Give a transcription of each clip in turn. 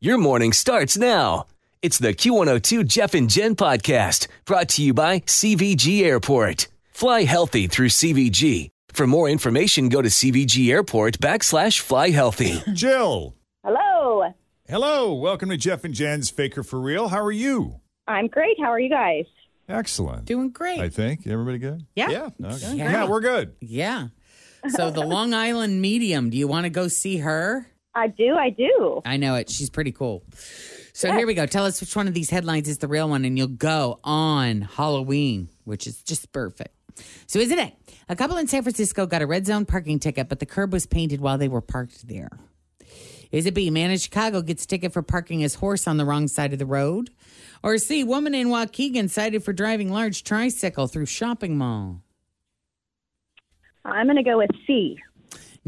Your morning starts now. It's the Q102 Jeff and Jen podcast brought to you by CVG Airport. Fly healthy through CVG. For more information, go to CVG Airport backslash fly healthy. Jill. Hello. Hello. Welcome to Jeff and Jen's Faker for Real. How are you? I'm great. How are you guys? Excellent. Doing great. I think. Everybody good? Yeah. Yeah. Okay. Doing Yeah, we're good. Yeah. So the Long Island Medium, do you want to go see her? I do. I do. I know it. She's pretty cool. So here we go. Tell us which one of these headlines is the real one, and you'll go on Halloween, which is just perfect. So, isn't it? A couple in San Francisco got a red zone parking ticket, but the curb was painted while they were parked there. Is it B? Man in Chicago gets ticket for parking his horse on the wrong side of the road? Or C? Woman in Waukegan cited for driving large tricycle through shopping mall? I'm going to go with C.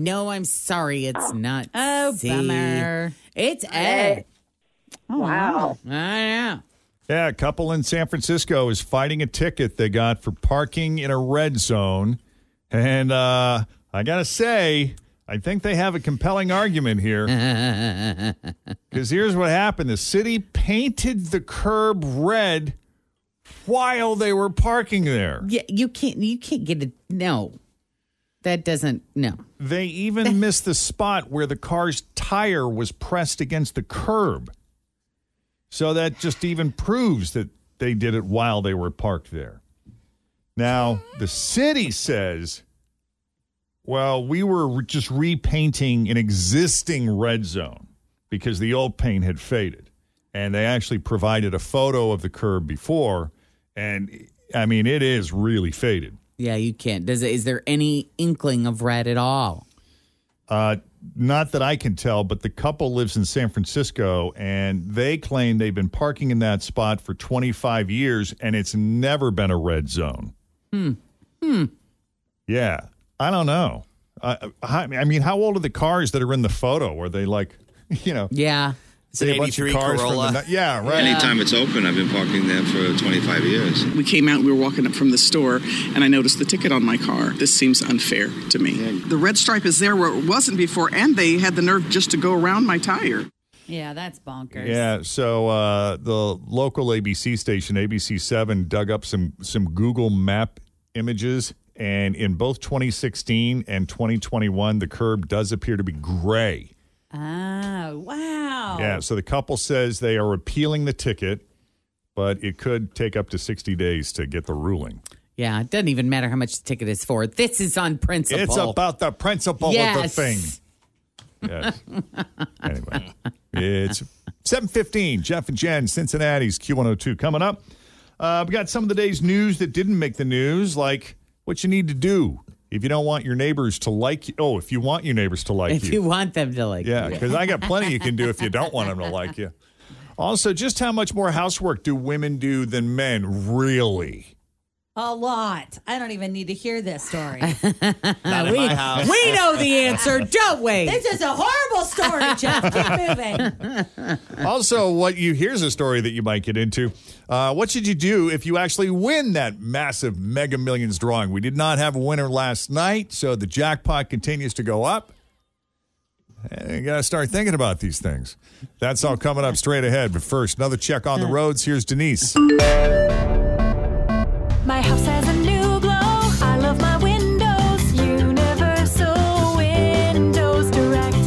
No, I'm sorry. It's not. Oh, C. bummer. It's A. wow. I know. Yeah, a couple in San Francisco is fighting a ticket they got for parking in a red zone. And uh, I got to say, I think they have a compelling argument here. Because here's what happened the city painted the curb red while they were parking there. Yeah, you can't. You can't get it. No, that doesn't. No. They even missed the spot where the car's tire was pressed against the curb. So that just even proves that they did it while they were parked there. Now, the city says, well, we were just repainting an existing red zone because the old paint had faded. And they actually provided a photo of the curb before. And I mean, it is really faded. Yeah, you can't. Does it? Is there any inkling of red at all? Uh, not that I can tell, but the couple lives in San Francisco and they claim they've been parking in that spot for 25 years and it's never been a red zone. Hmm. Hmm. Yeah. I don't know. Uh, I I mean, how old are the cars that are in the photo? Are they like, you know, Yeah. It's an say a bunch of 83 cars from the Corolla. yeah, right. Anytime it's open, I've been parking there for 25 years. We came out, we were walking up from the store, and I noticed the ticket on my car. This seems unfair to me. The red stripe is there where it wasn't before, and they had the nerve just to go around my tire. Yeah, that's bonkers. Yeah, so uh, the local ABC station, ABC7, dug up some some Google Map images, and in both 2016 and 2021, the curb does appear to be gray. Oh, wow. Yeah, so the couple says they are appealing the ticket, but it could take up to 60 days to get the ruling. Yeah. It doesn't even matter how much the ticket is for. This is on principle. It's about the principle of the thing. Yes. anyway, it's 715. Jeff and Jen, Cincinnati's Q102 coming up. Uh, we got some of the day's news that didn't make the news, like what you need to do if you don't want your neighbors to like you. Oh, if you want your neighbors to like you. If you want them to like yeah, you. Yeah, because I got plenty you can do if you don't want them to like you. Also, just how much more housework do women do than men, really? A lot. I don't even need to hear this story. Not in we, my house. we know the answer, don't we? this is a horrible story, Jeff. Keep moving. Also, what you here's a story that you might get into. Uh, what should you do if you actually win that massive Mega Millions drawing? We did not have a winner last night, so the jackpot continues to go up. And you got to start thinking about these things. That's all coming up straight ahead. But first, another check on the roads. Here's Denise.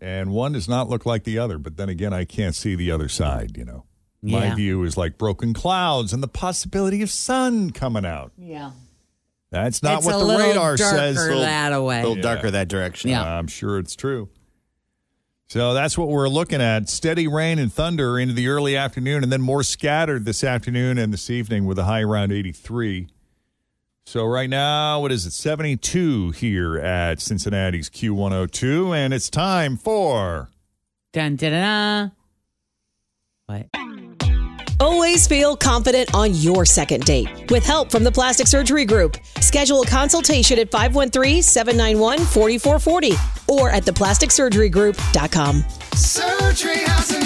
and one does not look like the other. But then again, I can't see the other side. You know, my view is like broken clouds and the possibility of sun coming out. Yeah. That's not It's what a the little radar darker says. that away. A little darker that direction. Yeah. I'm sure it's true. So that's what we're looking at. Steady rain and thunder into the early afternoon, and then more scattered this afternoon and this evening with a high around 83. So right now, what is it? 72 here at Cincinnati's Q102, and it's time for Dun, dun, dun, dun. What? Always feel confident on your second date. With help from the Plastic Surgery Group, schedule a consultation at 513-791-4440 or at theplasticsurgerygroup.com. Surgery has an art.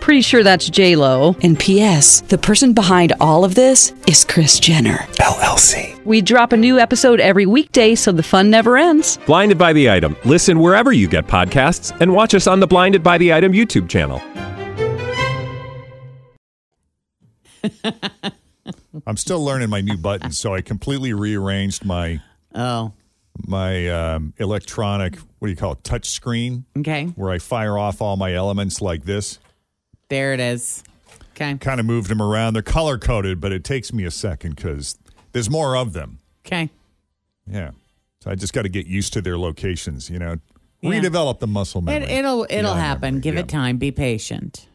Pretty sure that's J Lo. And P.S. The person behind all of this is Kris Jenner LLC. We drop a new episode every weekday, so the fun never ends. Blinded by the item. Listen wherever you get podcasts, and watch us on the Blinded by the Item YouTube channel. I'm still learning my new buttons, so I completely rearranged my Oh. my um, electronic what do you call it touch screen Okay. where I fire off all my elements like this. There it is. Okay. Kind of moved them around. They're color coded, but it takes me a second because there's more of them. Okay. Yeah, so I just got to get used to their locations. You know, Yeah. redevelop the muscle memory. It, it'll it'll Yeah, happen. Give yeah. it time. Be patient.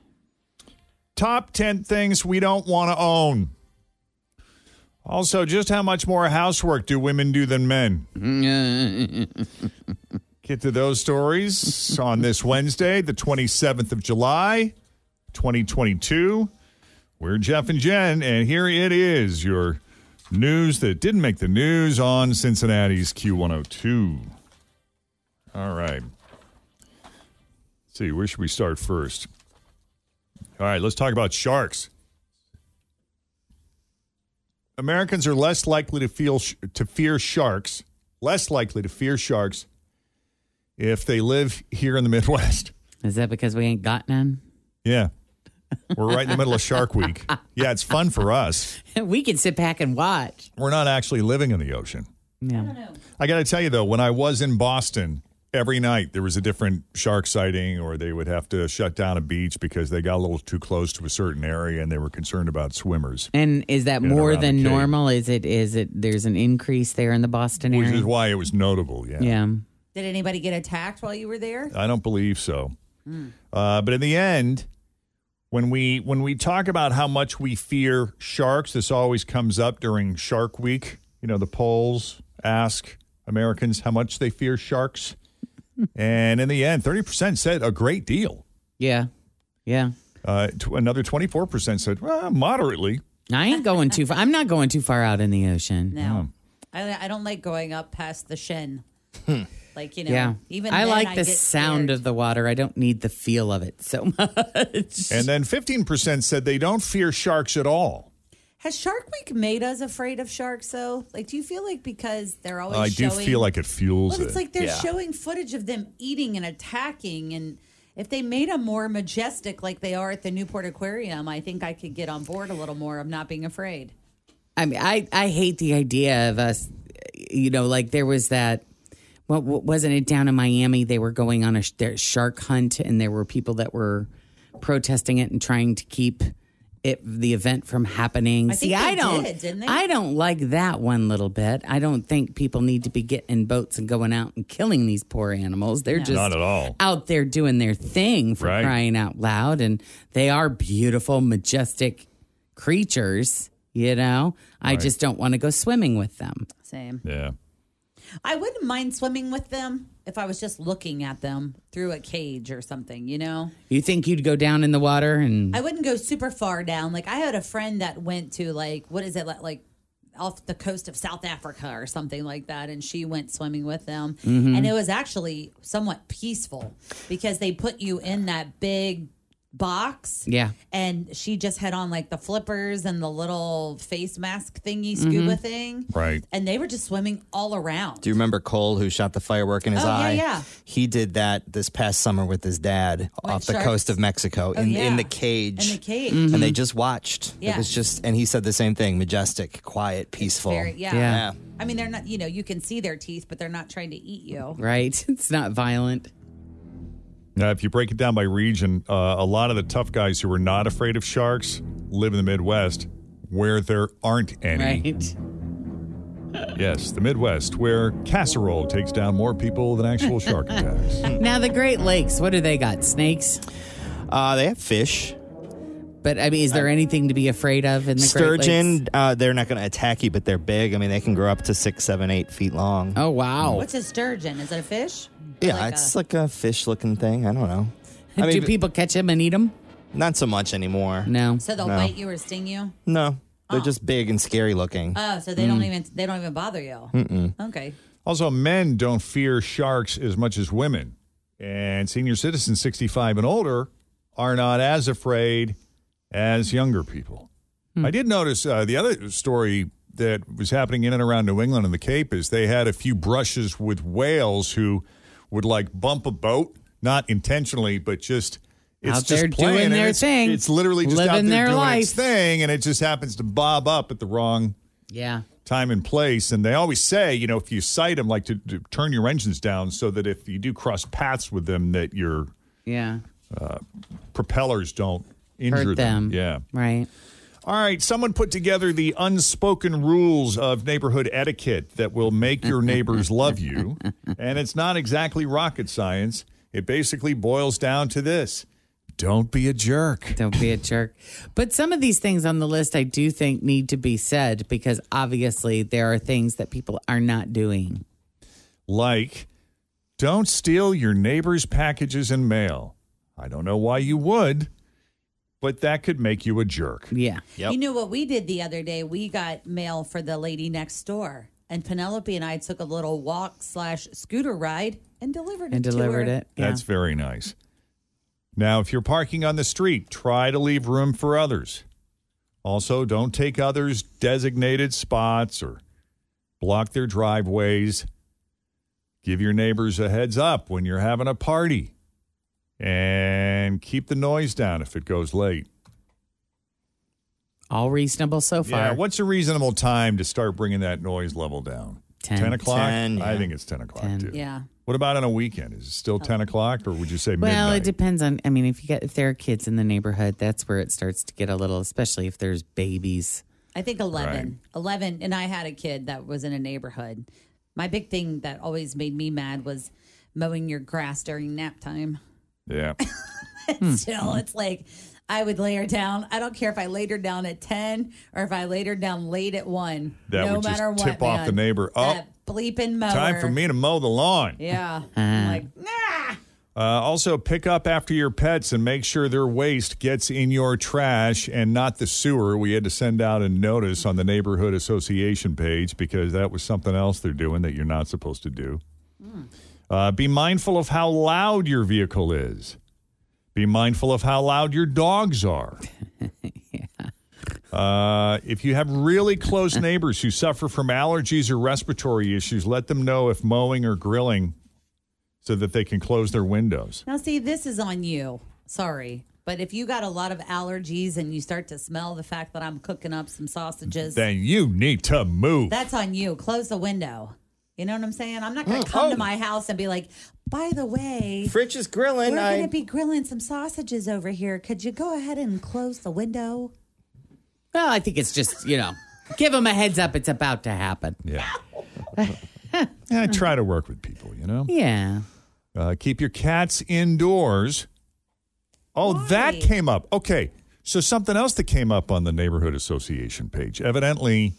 Top 10 things we don't want to own. Also, just how much more housework do women do than men? Get to those stories on this Wednesday, the 27th of July, 2022. We're Jeff and Jen, and here it is your news that didn't make the news on Cincinnati's Q102. All right. Let's see, where should we start first? All right, let's talk about sharks. Americans are less likely to feel to fear sharks, less likely to fear sharks if they live here in the Midwest. Is that because we ain't got none? Yeah. We're right in the middle of Shark Week. Yeah, it's fun for us. we can sit back and watch. We're not actually living in the ocean. Yeah. I got to tell you though, when I was in Boston, every night there was a different shark sighting, or they would have to shut down a beach because they got a little too close to a certain area and they were concerned about swimmers. And is that and more than normal? Is it is it there's an increase there in the Boston area, Which is why it was notable. Yeah. yeah. Did anybody get attacked while you were there? I don't believe so. Uh, but in the end, when we when we talk about how much we fear sharks, this always comes up during Shark Week. You know, the polls ask Americans how much they fear sharks, and in the end, thirty percent said a great deal. Yeah. Yeah. Uh, tw- another twenty four percent said well, moderately. I ain't going too far. I'm not going too far out in the ocean. No. I, I don't like going up past the shin. Like, you know, yeah. even I then like I the get sound scared. of the water. I don't need the feel of it so much. And then fifteen percent said they don't fear sharks at all. Has Shark Week made us afraid of sharks, though? Like, do you feel like because they're always I do feel like it fuels Well, it. it's like they're Yeah. showing footage of them eating and attacking. And if they made them more majestic like they are at the Newport Aquarium, I think I could get on board a little more of not being afraid. I mean, I, I hate the idea of us, you know, like there was that, what, what wasn't it down in Miami? They were going on a sh- their shark hunt and there were people that were protesting it and trying to keep it, the event from happening. I think See, I don't, did, didn't they? I don't like that one little bit. I don't think people need to be getting in boats and going out and killing these poor animals. They're just Not at all. out there doing their thing for Right. crying out loud and they are beautiful majestic creatures you know i just don't want to go swimming with them Same. Yeah. I wouldn't mind swimming with them if I was just looking at them through a cage or something, you know? You think you'd go down in the water and I wouldn't go super far down. Like I had a friend that went to like what is it like, like off the coast of South Africa or something like that, and she went swimming with them, Mhm. and it was actually somewhat peaceful because they put you in that big box. Yeah. And she just had on like the flippers and the little face mask thingy, scuba Mhm. thing. Right. And they were just swimming all around. Do you remember Cole who shot the firework in his Oh, yeah, eye? yeah. He did that this past summer with his dad off the coast of Mexico Oh, in, yeah. in the cage. In the cage. And they just watched. It was just, and he said the same thing majestic, quiet, peaceful. Very, yeah. yeah. I mean, they're not, you know, you can see their teeth, but they're not trying to eat you. right? It's not violent. Now, if you break it down by region, uh, a lot of the tough guys who are not afraid of sharks live in the Midwest, where there aren't any. Right. Yes, the Midwest, where casserole takes down more people than actual shark attacks. Now the Great Lakes, what do they got? Snakes? Uh, they have fish. But I mean, is there anything to be afraid of in the Great Lakes? Sturgeon, uh, they're not going to attack you, but they're big. I mean, they can grow up to six, seven, eight feet long. Oh, wow. What's a sturgeon? Is it a fish? Yeah, like it's a- like a fish looking thing. I don't know. I do people catch them and eat them? Not so much anymore. No. So they'll no. bite you or sting you? No, they're just big and scary looking. Oh, so they don't Mm. even they don't even bother you. Mm-mm. Okay. Also, men don't fear sharks as much as women. And senior citizens 65 and older are not as afraid as younger people. I did notice uh, the other story that was happening in and around New England and the Cape is they had a few brushes with whales who would like bump a boat, not intentionally, but just. It's Out just there playing, doing their it's, thing. It's literally just out Living there their doing life. its thing, and it just happens to bob up at the wrong Yeah. time and place. And they always say, you know, if you sight them, like to, to turn your engines down so that if you do cross paths with them, that your Yeah. uh, propellers don't injure Hurt them. Yeah. Right. All right. Someone put together the unspoken rules of neighborhood etiquette that will make your neighbors love you. And it's not exactly rocket science. It basically boils down to this don't be a jerk. Don't be a jerk. But some of these things on the list I do think need to be said because obviously there are things that people are not doing. like don't steal your neighbor's packages and mail. I don't know why you would, but that could make you a jerk. Yeah. You know what we did the other day? We got mail for the lady next door, and Penelope and I took a little walk slash scooter ride and delivered it. And to delivered her. it. Yeah. That's very nice. Now, if you're parking on the street, try to leave room for others. Also, don't take others' designated spots or block their driveways. Give your neighbors a heads up when you're having a party. And keep the noise down if it goes late. All reasonable so far. Yeah, what's a reasonable time to start bringing that noise level down? 10. o'clock? 10, I yeah. think it's 10 o'clock, 10. too. Yeah. What about on a weekend? Is it still 10 o'clock or would you say midnight? Well, it depends on. I mean, if you get if there are kids in the neighborhood, that's where it starts to get a little, especially if there's babies. I think 11. 11. And I had a kid that was in a neighborhood. My big thing that always made me mad was mowing your grass during nap time. Yeah. Still, it's like I would lay her down. I don't care if I laid her down at 10 or if I laid her down late at 1. That no would just matter what. tip off the man. neighbor. Oh, That bleeping mower. time for me to mow the lawn. Yeah. I'm like, nah. Uh, also, pick up after your pets and make sure their waste gets in your trash and not the sewer. We had to send out a notice on the neighborhood association page because that was something else they're doing that you're not supposed to do. Uh, be mindful of how loud your vehicle is. Be mindful of how loud your dogs are. Uh, if you have really close neighbors who suffer from allergies or respiratory issues, let them know if mowing or grilling so that they can close their windows. Now, see, this is on you. Sorry. But if you got a lot of allergies and you start to smell the fact that I'm cooking up some sausages, Then you need to move. that's on you. Close the window. You know what I'm saying? I'm not going to come to my house and be like, by the way, Fritch is grilling. we're I- going to be grilling some sausages over here. Could you go ahead and close the window? Well, I think it's just you know, give them a heads up. It's about to happen. Yeah. yeah, try to work with people, you know? Yeah. Uh, keep your cats indoors. Oh, that came up. Okay. So something else that came up on the neighborhood association page. Evidently,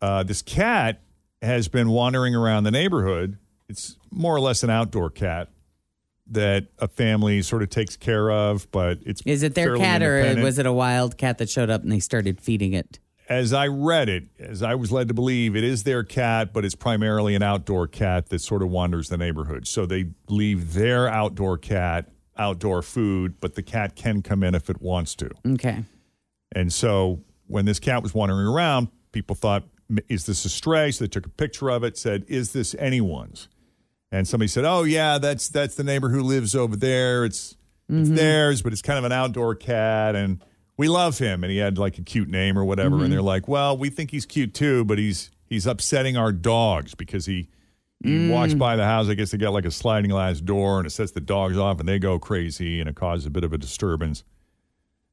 uh, this cat has been wandering around the neighborhood. It's more or less an outdoor cat that a family sort of takes care of, but it's Is it their cat or was it a wild cat that showed up and they started feeding it? As I read it, as I was led to believe, it is their cat, but it's primarily an outdoor cat that sort of wanders the neighborhood. So they leave their outdoor cat outdoor food, but the cat can come in if it wants to. Okay. And so when this cat was wandering around, people thought, "M- is this a stray? So they took a picture of it, said, is this anyone's? And somebody said, oh, yeah, that's that's the neighbor who lives over there. It's, it's Mhm. theirs, but it's kind of an outdoor cat. And we love him. And he had like a cute name or whatever. Mhm. And they're like, well, we think he's cute too, but he's he's upsetting our dogs because he he Mm. walks by the house. I guess they got like a sliding glass door and it sets the dogs off and they go crazy and it causes a bit of a disturbance.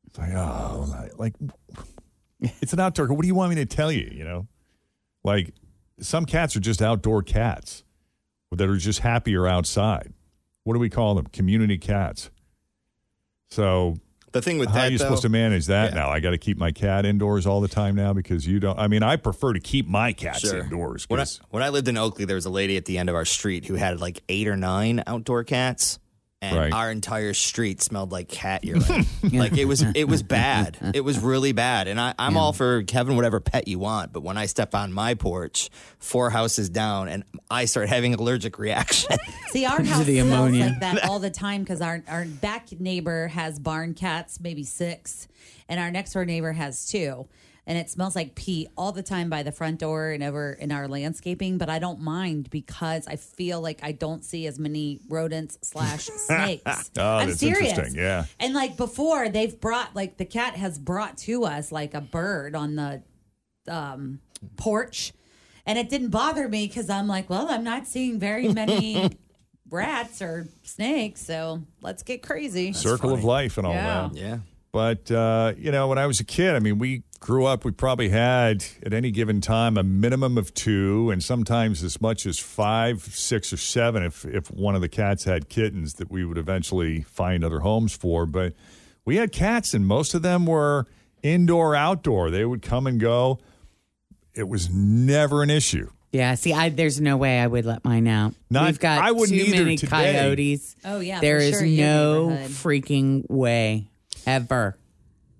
It's like, oh, like, like it's an outdoor. What do you want me to tell you? You know, like some cats are just outdoor cats that are just happier outside. What do we call them? Community cats. So The thing with how that, are you supposed to manage that now? I got to keep my cat indoors all the time now because you don't. I mean, I prefer to keep my cats Sure. indoors. When I, when I lived in Oakley, there was a lady at the end of our street who had like eight or nine outdoor cats. And Right. our entire street smelled like cat urine. like it was, it was bad. It was really bad. And I, I'm all for Kevin whatever pet you want, but when I step on my porch, four houses down, and I start having allergic reaction. See, our house the smells ammonia. like that all the time because our our back neighbor has barn cats, maybe six, and our next door neighbor has two. And it smells like pee all the time by the front door and over in our landscaping. But I don't mind because I feel like I don't see as many rodents slash snakes. Oh, I'm that's serious. interesting. Yeah. And like before, they've brought like the cat has brought to us like a bird on the um, porch, and it didn't bother me because I'm like, well, I'm not seeing very many rats or snakes, so let's get crazy. circle of life and all Yeah. that. Yeah. But uh, you know, when I was a kid, I mean, we grew up. We probably had at any given time a minimum of two, and sometimes as much as five, six, or seven. If if one of the cats had kittens, that we would eventually find other homes for. But we had cats, and most of them were indoor, outdoor. They would come and go. It was never an issue. Yeah, see, I, there's no way I would let mine out. Not- We've got I wouldn't too either many today. coyotes. Oh, yeah, there for is sure, your no neighborhood. freaking way ever.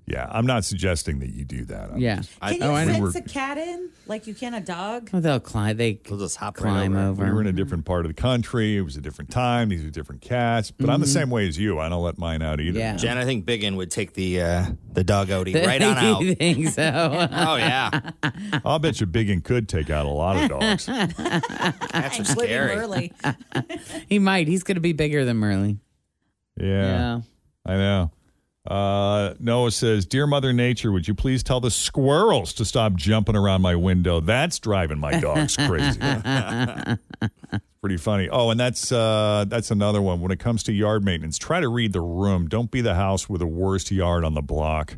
Yeah, I'm not suggesting that you do that. I'm Yeah. just- Can you oh, I fence know. a cat in like you can a dog? Well, they'll climb. They They'll just hop right climb over. over. We were in a different part of the country. It was a different time. These are different cats. But I'm the same way as you. I don't let mine out either. Yeah. Jen, I think Biggin would take the uh, the dog outie right on out. you think so? oh yeah, I'll bet you Biggin could take out a lot of dogs. cats are scary. Burley. he might. He's going to be bigger than Merlin. Yeah, I know. Uh, Noah says, Dear Mother Nature, would you please tell the squirrels to stop jumping around my window? That's driving my dogs crazy. Pretty funny. Oh, and that's uh, that's another one. When it comes to yard maintenance, try to read the room. Don't be the house with the worst yard on the block.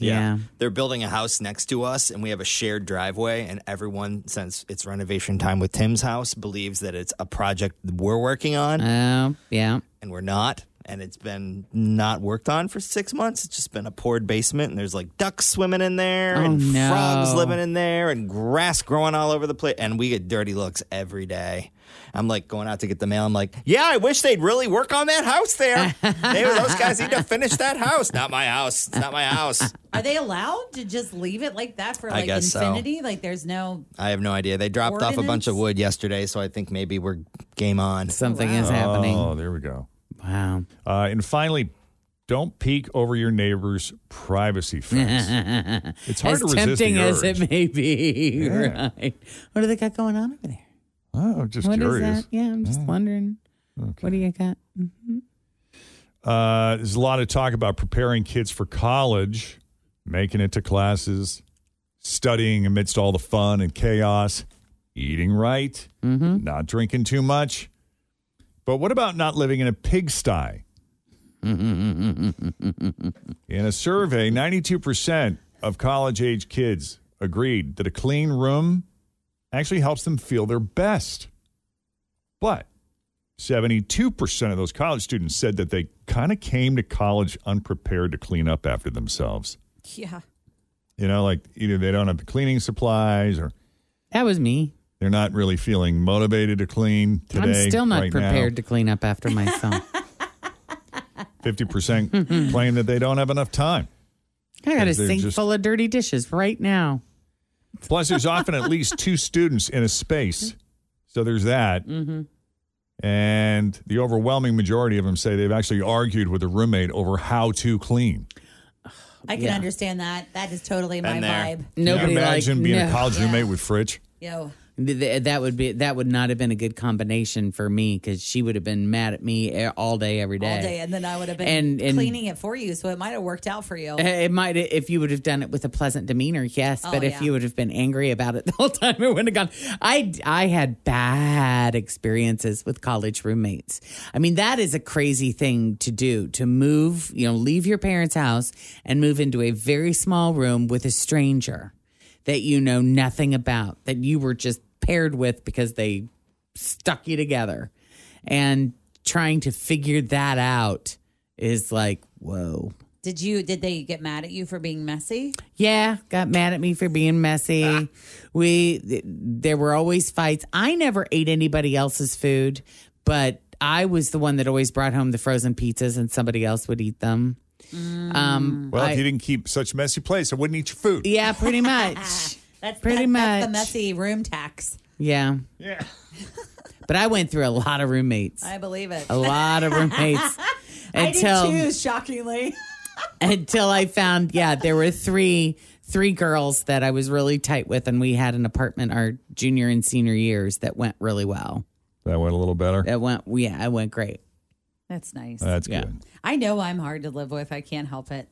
Yeah. They're building a house next to us, and we have a shared driveway. And everyone, since it's renovation time with Tim's house, believes that it's a project we're working on, Oh, yeah. and we're not. And it's been not worked on for six months. It's just been a poured basement, and there's like ducks swimming in there, Oh, and no. frogs living in there, and grass growing all over the place. And we get dirty looks every day. I'm like going out to get the mail. I'm like, yeah, I wish they'd really work on that house there. they, those guys need to finish that house. Not my house. It's not my house. Are they allowed to just leave it like that for I like guess so. infinity? Like there's no I have no idea. They dropped off a bunch of wood yesterday, so I think maybe we're game on. Something is happening. Oh, there we go. Wow. Uh, and finally, don't peek over your neighbor's privacy fence. It's hard as to resist tempting the as it may be. Yeah. Right. What do they got going on over there? Oh, just What curious. Yeah, I'm just wondering. What do you got? Uh, there's a lot of talk about preparing kids for college, making it to classes, studying amidst all the fun and chaos, eating right, not drinking too much. But what about not living in a pigsty? In a survey, 92% of college age kids agreed that a clean room actually helps them feel their best. But 72% of those college students said that they kind of came to college unprepared to clean up after themselves. yeah. You know, like either they don't have the cleaning supplies or That was me. They're not really feeling motivated to clean today. I'm still not right prepared to clean up after myself. Fifty percent claim that they don't have enough time. I got a sink just- full of dirty dishes right now. Plus, there's often at least two students in a space, so there's that. Mm-hmm. And the overwhelming majority of them say they've actually argued with a roommate over how to clean. I can Yeah. understand that. That is totally my Been there. vibe. Can Nobody you like imagine being a no. college roommate with Fritch. Yo. Th- th- That would be that would not have been a good combination for me because she would have been mad at me e- all day, every day. All day, and then I would have been And- and- cleaning it for you, so it might have worked out for you. Uh, It might if you would have done it with a pleasant demeanor, yes. Oh, but if yeah. you would have been angry about it the whole time, it wouldn't have gone. I I had bad experiences with college roommates. I mean, that is a crazy thing to do to move. You know, leave your parents' house and move into a very small room with a stranger that you know nothing about, that you were just paired with because they stuck you together, and trying to figure that out is like whoa. Did you? Did they get mad at you for being messy? Yeah, got mad at me for being messy. We th- there were always fights. I never ate anybody else's food, but I was the one that always brought home the frozen pizzas, and somebody else would eat them. Um, Well, I- if you didn't keep such messy place, I wouldn't eat your food. yeah, pretty much. That's Pretty that- That's the messy room tax. Yeah, Yeah. but I went through a lot of roommates, I believe it. a lot of roommates I did until too, shockingly. until I found yeah there were three three girls that I was really tight with, and we had an apartment our junior and senior years that went really well. That went a little better. It went yeah, it went great. That's nice. That's Yeah. good. I know I'm hard to live with. I can't help it.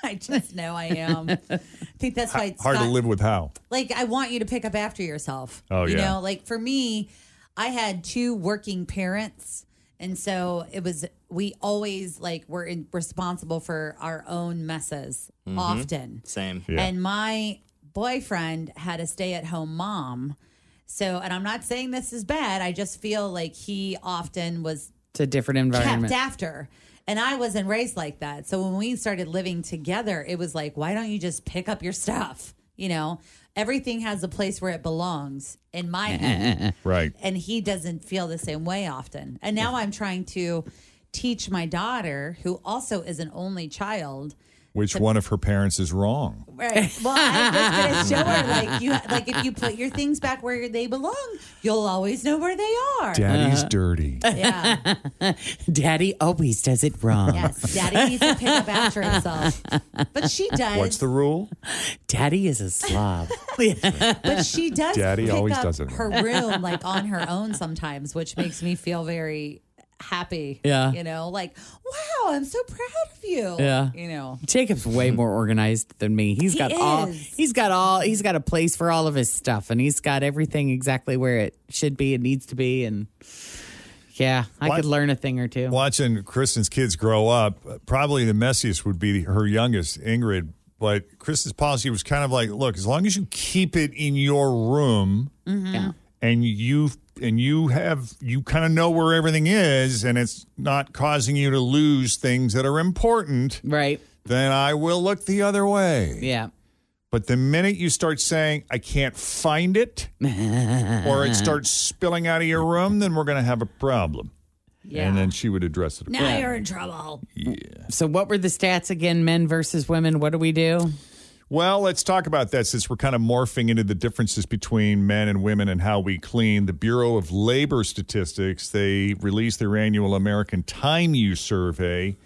I just know I am. I think that's why it's Hard to live with how? like I want you to pick up after yourself. Oh, you yeah. know, like for me, I had two working parents, and so it was we always like were in, responsible for our own messes mm-hmm. often. Same. Yeah. And my boyfriend had a stay-at-home mom. So, and I'm not saying this is bad. I just feel like he often was It's a different environment. kept after. And I wasn't raised like that. So when we started living together, it was like, why don't you just pick up your stuff? You know, everything has a place where it belongs in my eh, eh, home. Eh, right. And he doesn't feel the same way often. And now I'm trying to teach my daughter, who also is an only child. Which one of her parents is wrong? Right. Well, I was going to show her like you like if you put your things back where they belong, you'll always know where they are. Daddy's uh-huh. dirty. Yeah. Daddy always does it wrong. Yes. Daddy needs to pick up after himself. But she does. What's the rule? Daddy is a slob. But she does Daddy pick always up does it. her room like on her own sometimes, which makes me feel very happy. Yeah. You know, like, wow, I'm so proud of you. Yeah. You know. Jacob's way more organized than me. He's He got all he's got all he's got a place for all of his stuff and he's got everything exactly where it should be and needs to be and yeah, I What? could learn a thing or two. Watching Kristen's kids grow up, probably the messiest would be her youngest, Ingrid. But Kristen's policy was kind of like, look, as long as you keep it in your room mm-hmm. Yeah. And you and you have you kind of know where everything is and it's not causing you to lose things that are important, Right. then I will look the other way. Yeah. But the minute you start saying, I can't find it, or it starts spilling out of your room, then we're going to have a problem. Yeah. And then she would address it. now you're in trouble. Yeah. So what were the stats again? Men versus women. What do we do? Well, let's talk about that since we're kind of morphing into the differences between men and women and how we clean. The Bureau of Labor Statistics, they released their annual American Time Use Survey,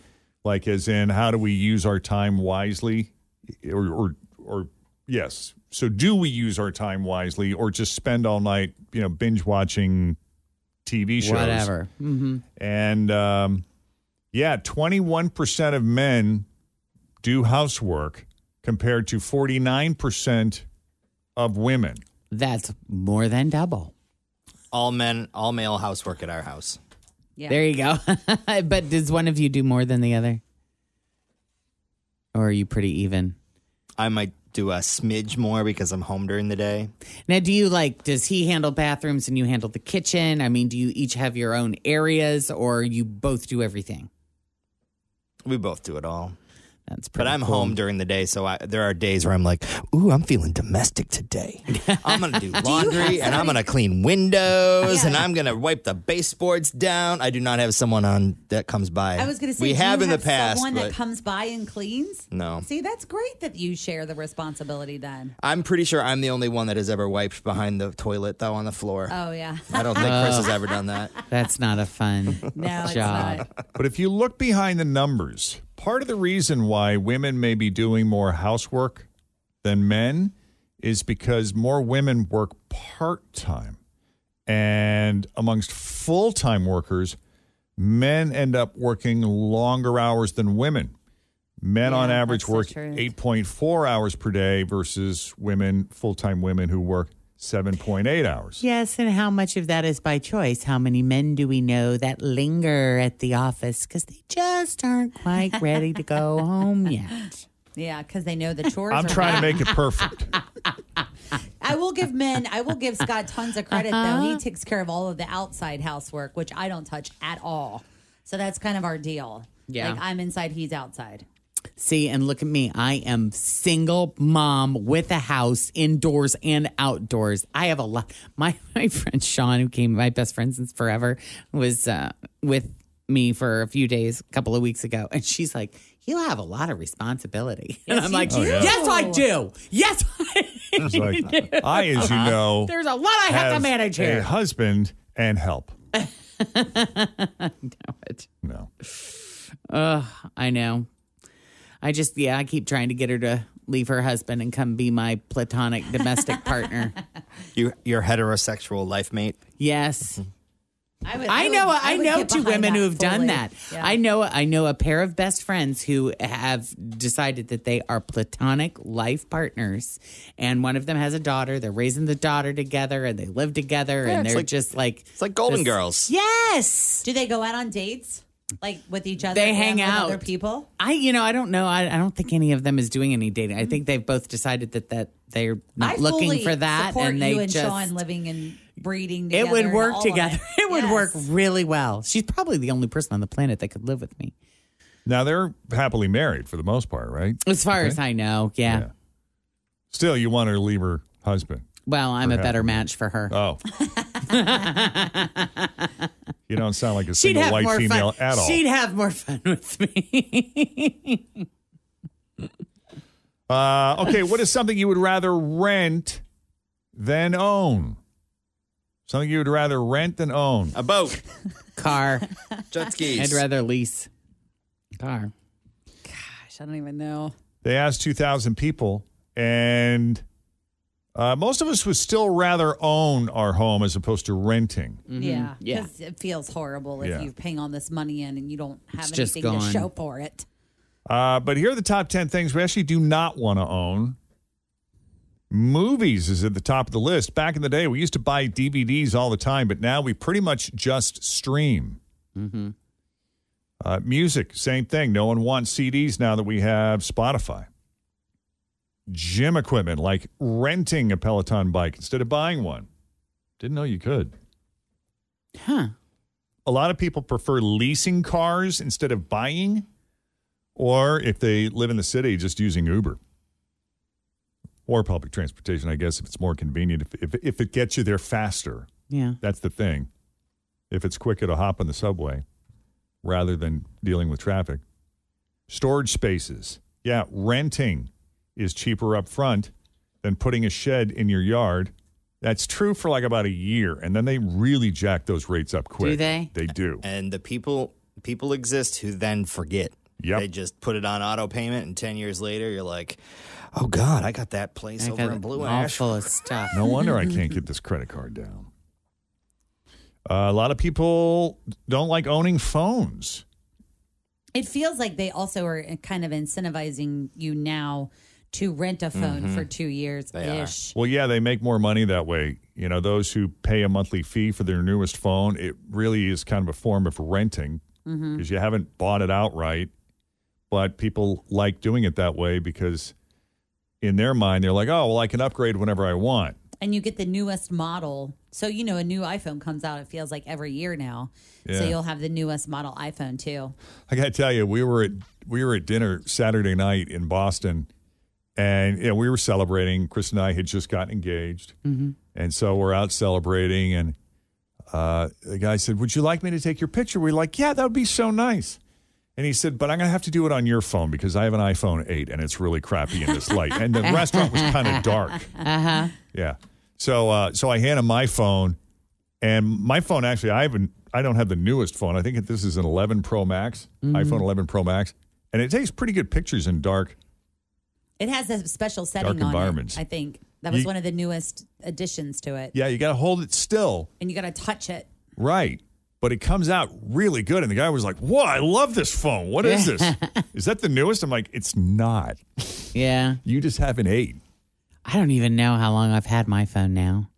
like as in how do we use our time wisely or or or yes. So do we use our time wisely or just spend all night, you know, binge watching TV shows? Whatever. hmm And um, yeah, 21% of men do housework compared to 49% of women. That's more than double. All men, all male housework at our house. Yeah. There you go. but does one of you do more than the other? Or are you pretty even? I might do a smidge more because I'm home during the day. Now, do you like, does he handle bathrooms and you handle the kitchen? I mean, do you each have your own areas or you both do everything? We both do it all. That's But I'm home during the day, so I, there are days where I'm like, "Ooh, I'm feeling domestic today. I'm gonna do laundry and I'm gonna clean windows and I'm gonna wipe the baseboards down." I do not have someone on that comes by. I was going to say, we do have you in the past, someone that comes by and cleans. no. See, that's great that you share the responsibility then. I'm pretty sure I'm the only one that has ever wiped behind the toilet though on the floor. Oh yeah. I don't think Chris has ever done that. That's not a fun No, it's job. But if you look behind the numbers, part of the reason why women may be doing more housework than men is because more women work part time. And amongst full time workers, men end up working longer hours than women. Men on average work 8.4 hours per day versus women, full time women who work 7.8 hours. Yes, and how much of that is by choice? How many men do we know that linger at the office because they just aren't quite ready to go home yet? Yeah, because they know the chores. I'm are trying to make it perfect. I will give men. I will give Scott tons of credit Uh-huh. though. He takes care of all of the outside housework, which I don't touch at all. So that's kind of our deal. Yeah. like I'm inside, he's outside. See, and look at me. I am single mom with a house indoors and outdoors. I have a lot. My my friend Sean, who came, my best friend since forever, was uh, with me for a few days, a couple of weeks ago, and she's like, "You have a lot of responsibility," and I'm like. Oh, yeah. "Yes, I do. Yes, I like, do." I, as you know, There's a lot I have, to manage here. a husband and help. know it. No. Ugh, I know. I just, yeah, I keep trying to get her to leave her husband and come be my platonic domestic partner. You, your heterosexual life mate. Yes. I, would, I would- know I, would know two women who have done that. Yeah. I know I know a pair of best friends who have decided that they are platonic life partners and one of them has a daughter. They're raising the daughter together and they live together Yeah, and they're like- just like It's like Golden this- Girls. Yes. Do they go out on dates like with each other? They and hang with out. Other people. I you know, I don't know. I, I don't think any of them is doing any dating. I think they've both decided that that they're not I looking fully for that support and they you and just Sean living and breeding. it would work all of together. It, would work really well. She's probably the only person on the planet that could live with me. Now they're happily married for the most part, right? As far Okay. as I know, yeah. Yeah. Still, you want her to leave her husband. Well, I'm a better match for her. Oh. you don't sound like a She'd single white female fun. at all. She'd have more fun with me. Uh, okay, what is something you would rather rent than own? Something you would rather rent than own? A boat. Car. Jet skis. I'd rather lease. Car. Gosh, I don't even know. They asked 2,000 people, and uh, most of us would still rather own our home as opposed to renting. Yeah, Yeah. because it feels horrible if Yeah. you're paying all this money in and you don't have It's just anything to show for it. Uh, but here are the top 10 things we actually do not want to own. Movies is at the top of the list. Back in the day, we used to buy DVDs all the time, but now we pretty much just stream. Mm-hmm. Uh, music, same thing. No one wants CDs now that we have Spotify. Gym equipment, like renting a Peloton bike instead of buying one. Didn't know you could. Huh. A lot of people prefer leasing cars instead of buying, or if they live in the city, just using Uber or public transportation, I guess, if it's more convenient, if, if, if it gets you there faster. Yeah. That's the thing. If it's quicker to hop on the subway rather than dealing with traffic. Storage spaces. Yeah, renting is cheaper up front than putting a shed in your yard. That's true for like about a year, and then they really jack those rates up quick. Do they? They do. And the people people exist who then forget. Yep. They just put it on auto payment, and ten years later, you're like, "Oh God, I got that place I over got in it Blue all Ash." full of stuff. No wonder I can't get this credit card down. Uh, a lot of people don't like owning phones. It feels like they also are kind of incentivizing you now to rent a phone Mhm. for two years ish. Well, yeah, they make more money that way. You know, those who pay a monthly fee for their newest phone, it really is kind of a form of renting because you haven't bought it outright. But people like doing it that way because in their mind, they're like, oh, well, I can upgrade whenever I want. and you get the newest model. So you know, a new iPhone comes out. It feels like every year now. So you'll have the newest model iPhone too. I got to tell you, we were at we were at dinner Saturday night in Boston, and you know, we were celebrating. Chris and I had just gotten engaged, and so we're out celebrating. And uh, the guy said, "Would you like me to take your picture?" We're like, "Yeah, that would be so nice." And he said, "But I'm going to have to do it on your phone because I have an iPhone 8 and it's really crappy in this light." And the restaurant was kind of dark. Uh huh. Yeah. So uh, so I hand him my phone, and my phone actually I haven't I don't have the newest phone. I think this is an 11 Pro Max, Mhm. iPhone 11 Pro Max, and it takes pretty good pictures in dark. It has a special setting on environments. it. I think that was You- one of the newest additions to it. Yeah, you got to hold it still, And you got to touch it. right? But it comes out really good, and the guy was like, "Whoa, I love this phone. What is this? is that the newest?" I'm like, "It's not. Yeah. You just have an eight. I don't even know how long I've had my phone now.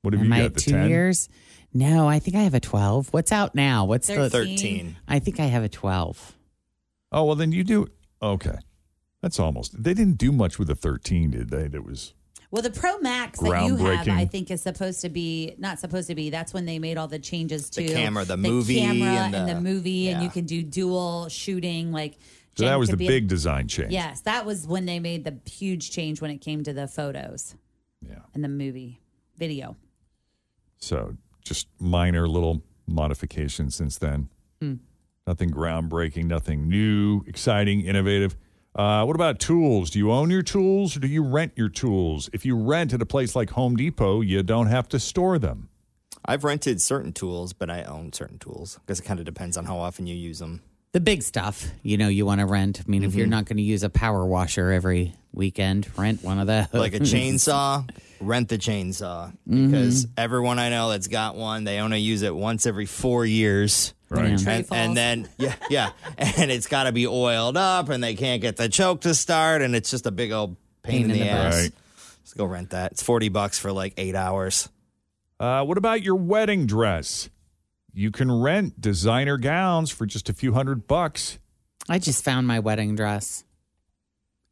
What have Am you I got? at The two 10? years? No, I think I have a 12. What's out now? What's the 13. I think I have a 12. Oh well, then you do. Okay, that's almost. They didn't do much with the 13, did they? That was Well, the Pro Max that you have, I think, is supposed to be not supposed to be. That's when they made all the changes to The camera, the movie, camera, and and the, the- movie, and you can do dual shooting. Like, so. Jen that was the be a- big design change. Yes, that was when they made the huge change when it came to the photos. Yeah. And the movie video. So just minor little modifications since then. Hmm. Nothing groundbreaking, nothing new, exciting, innovative. Uh, what about tools? Do you own your tools or do you rent your tools? If you rent at a place like Home Depot, you don't have to store them. I've rented certain tools, but I own certain tools because it kind of depends on how often you use them. The big stuff, you know, you want to rent. I mean, if you're Mhm. not going to use a power washer every weekend, rent one of those. Like a chainsaw, rent the chainsaw because everyone I know that's got one, they only use it once every four years. Right. Tree And, and then yeah, yeah, and it's got to be oiled up, and they can't get the choke to start, and it's just a big old pain, in, the, ass. Right. Let's go rent that. It's forty bucks for like eight hours. Uh, what about your wedding dress? You can rent designer gowns for just a few hundred bucks. I just found my wedding dress.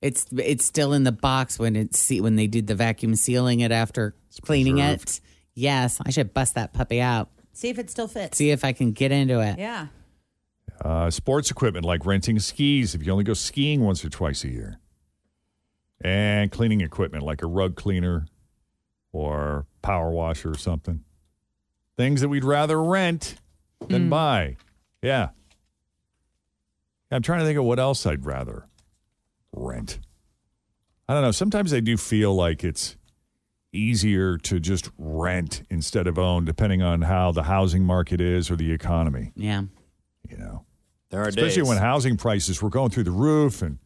It's it's still in the box when it's when they did the vacuum sealing it after cleaning it. Yes, I should bust that puppy out. See if it still fits. See if I can get into it. Yeah. Uh, sports equipment like renting skis if you only go skiing once or twice a year. And cleaning equipment like a rug cleaner or power washer or something. Things that we'd rather rent than hmm. buy. Yeah. I'm trying to think of what else I'd rather rent. I don't know. Sometimes I do feel like it's easier to just rent instead of own, depending on how the housing market is or the economy. Yeah. You know, There are especially days. when housing prices were going through the roof and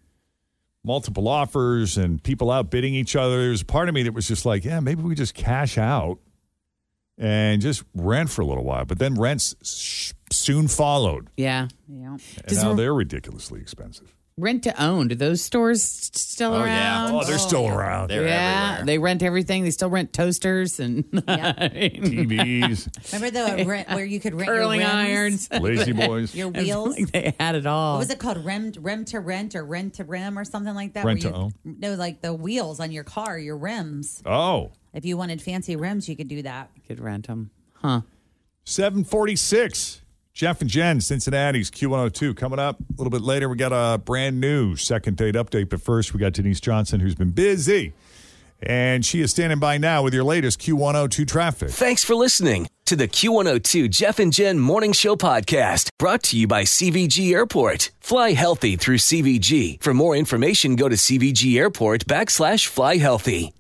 multiple offers and people outbidding each other. There's a part of me that was just like, yeah, maybe we just cash out and just rent for a little while. But then rents sh- soon followed, Yeah. Yeah. and Does now re- they're ridiculously expensive. Rent to own. Do those stores st- still Oh, yeah. around? Oh, they're still around. They're yeah, everywhere. they rent everything. They still rent toasters and TVs, Remember the rent, where you could rent curling your rims? irons. La-Z-Boys, Your It's wheels. like they had it all. What was it called? Rem, rem to rent or rent to rim or something like that? Rent where to you, own? No, like the wheels on your car, your rims. Oh, If you wanted fancy rims, you could do that. Could rent them, huh? 746. Jeff and Jen, Cincinnati's Q102. Coming up a little bit later, we got a brand new second date update. But first, we got Denise Johnson, who's been busy. And she is standing by now with your latest Q102 traffic. Thanks for listening to the Q102 Jeff and Jen Morning Show podcast brought to you by CVG Airport. Fly healthy through CVG. For more information, go to CVG Airport backslash fly healthy.